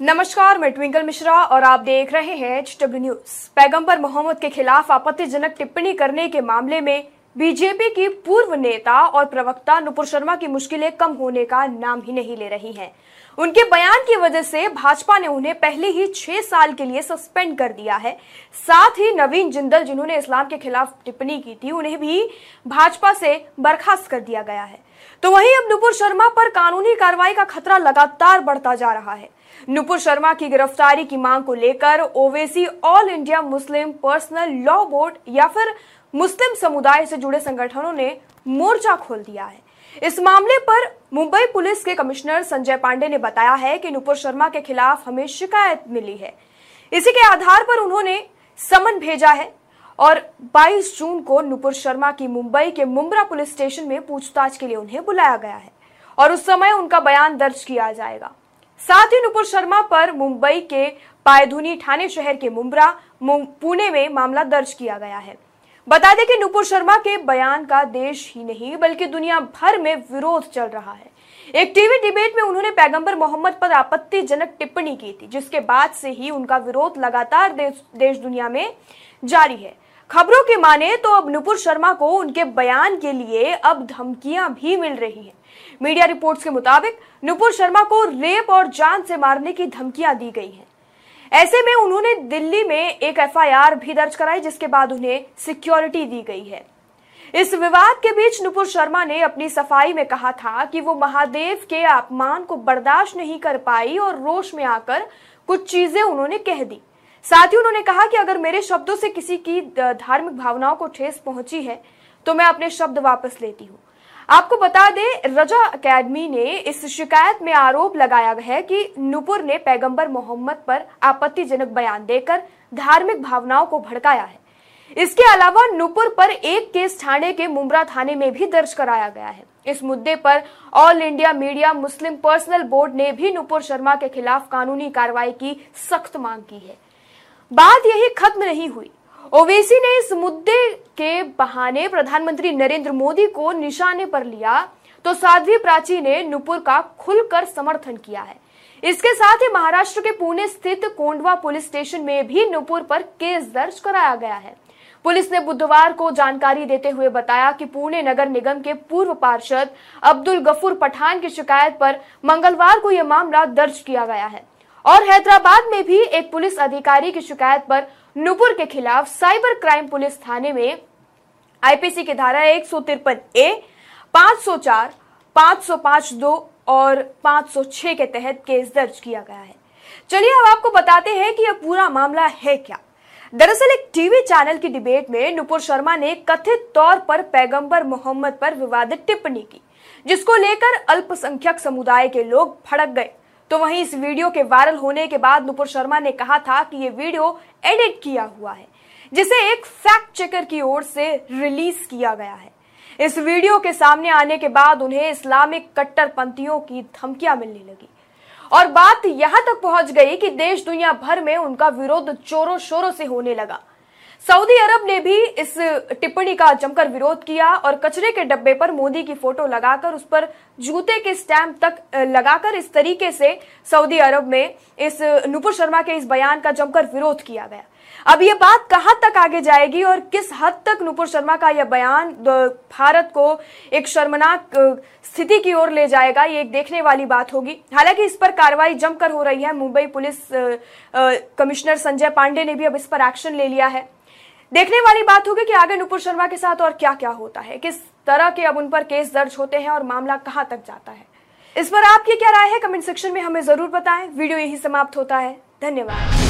नमस्कार, मैं ट्विंकल मिश्रा और आप देख रहे हैं एच डब्ल्यू न्यूज़ पैगंबर मोहम्मद के खिलाफ आपत्तिजनक टिप्पणी करने के मामले में बीजेपी की पूर्व नेता और प्रवक्ता नुपुर शर्मा की मुश्किलें कम होने का नाम ही नहीं ले रही हैं। उनके बयान की वजह से भाजपा ने उन्हें पहले ही छह साल के लिए सस्पेंड कर दिया है। साथ ही नवीन जिंदल, जिन्होंने इस्लाम के खिलाफ टिप्पणी की थी, उन्हें भी भाजपा से बर्खास्त कर दिया गया है। तो वहीं अब नुपुर शर्मा पर कानूनी कार्रवाई का खतरा लगातार बढ़ता जा रहा है। नुपुर शर्मा की गिरफ्तारी की मांग को लेकर Owaisi all India Muslim personal law board या फिर मुस्लिम समुदाय से जुड़े संगठनों ने मोर्चा खोल दिया है। इस मामले पर मुंबई पुलिस के कमिश्नर संजय पांडे ने बताया है कि नुपुर शर्मा के खिलाफ हमें शिकायत मिली है। इसी के आधार पर उन्होंने समन भेजा है और 22 जून को नुपुर शर्मा की मुंबई के मुम्बरा पुलिस स्टेशन में पूछताछ के लिए उन्हें बुलाया गया है और उस समय उनका बयान दर्ज किया जाएगा। साथ ही नुपुर शर्मा पर मुंबई के पायधुनी ठाणे शहर के मुम्बरा पुणे में मामला दर्ज किया गया है। बता दें कि नुपुर शर्मा के बयान का देश ही नहीं बल्कि दुनिया भर में विरोध चल रहा है। एक टीवी डिबेट में उन्होंने पैगंबर मोहम्मद पर आपत्तिजनक टिप्पणी की थी जिसके बाद से ही उनका विरोध लगातार देश, देश दुनिया में जारी है। खबरों की माने तो अब नुपुर शर्मा को उनके बयान के लिए अब धमकियाँ भी मिल रही हैं। मीडिया रिपोर्ट्स के मुताबिक नुपुर शर्मा को रेप और जान से मारने की धमकियाँ दी गई हैं। ऐसे में उन्होंने दिल्ली में एक एफआईआर भी दर्ज कराई, जिसके बाद उन्हें सिक्योरिटी दी गई है। इस विवाद के बीच नुपुर शर्मा ने अपनी सफ़ाई में कहा था कि वो महादेव के अपमान को बर्दाश्त नहीं कर पाई और रोष में आकर कुछ चीज़ें उन्होंने कह दी। साथ ही उन्होंने कहा कि अगर मेरे शब्दों से किसी की धार्मिक भावनाओं को ठेस पहुँची है तो मैं अपने शब्द वापस लेती हूँ। आपको बता दें, रजा अकेडमी ने इस शिकायत में आरोप लगाया है कि नुपुर ने पैगंबर मोहम्मद पर आपत्तिजनक बयान देकर धार्मिक भावनाओं को भड़काया है। इसके अलावा नुपुर पर एक केस थाने के मुमरा थाने में भी दर्ज कराया गया है। इस मुद्दे पर all India media Muslim personal board ने भी नुपुर शर्मा के खिलाफ कानूनी कार्रवाई की सख्त मांग की है। बात यही खत्म नहीं हुई। ओवैसी ने इस मुद्दे के बहाने प्रधानमंत्री नरेंद्र मोदी को निशाने पर लिया तो साध्वी प्राची ने नुपुर का खुलकर समर्थन किया है। इसके साथ ही महाराष्ट्र के पुणे स्थित कोंडवा पुलिस स्टेशन में भी नुपुर पर केस दर्ज कराया गया है। पुलिस ने बुधवार को जानकारी देते हुए बताया कि पुणे नगर निगम के पूर्व पार्षद अब्दुल गफूर पठान की शिकायत पर मंगलवार को यह मामला दर्ज किया गया है। और हैदराबाद में भी एक पुलिस अधिकारी की शिकायत पर नुपुर के खिलाफ साइबर क्राइम पुलिस थाने में आईपीसी की धारा एक सौ तिरपन ए, पाँच सौ चार, पाँच सौ पाँच दो और पाँच सौ छह के तहत केस दर्ज किया गया है। चलिए अब आपको बताते हैं कि यह पूरा मामला है क्या। दरअसल एक टीवी चैनल की डिबेट में नुपुर शर्मा ने कथित तौर पर पैगंबर मोहम्मद पर विवादित टिप्पणी की, जिसको लेकर अल्पसंख्यक समुदाय के लोग भड़क गए। तो वहीं इस वीडियो के वायरल होने के बाद नुपुर शर्मा ने कहा था कि ये वीडियो एडिट किया हुआ है, जिसे एक फैक्ट चेकर की ओर से रिलीज़ किया गया है। इस वीडियो के सामने आने के बाद उन्हें इस्लामिक कट्टरपंथियों की धमकियाँ मिलने लगी। और बात यहाँ तक पहुँच गई कि देश दुनिया भर में उनका विरोध चोरों शोरों से होने लगा। सऊदी अरब ने भी इस टिप्पणी का जमकर विरोध किया और कचरे के डब्बे पर मोदी की फ़ोटो लगाकर उस पर जूते के स्टैंप तक लगाकर इस तरीके से सऊदी अरब में इस नुपुर शर्मा के इस बयान का जमकर विरोध किया गया। अब ये बात कहाँ तक आगे जाएगी और किस हद तक नुपुर शर्मा का यह बयान भारत को एक शर्मनाक स्थिति की ओर ले जाएगा, ये एक देखने वाली बात होगी। हालाँकि इस पर कार्रवाई जमकर हो रही है। मुंबई पुलिस कमिश्नर संजय पांडे ने भी अब इस पर एक्शन ले लिया है। देखने वाली बात होगी कि आगे नुपुर शर्मा के साथ और क्या क्या होता है, किस तरह के अब उन पर केस दर्ज होते हैं और मामला कहाँ तक जाता है। इस पर आपकी क्या राय है? कमेंट सेक्शन में हमें ज़रूर बताएँ। वीडियो यही समाप्त होता है। धन्यवाद।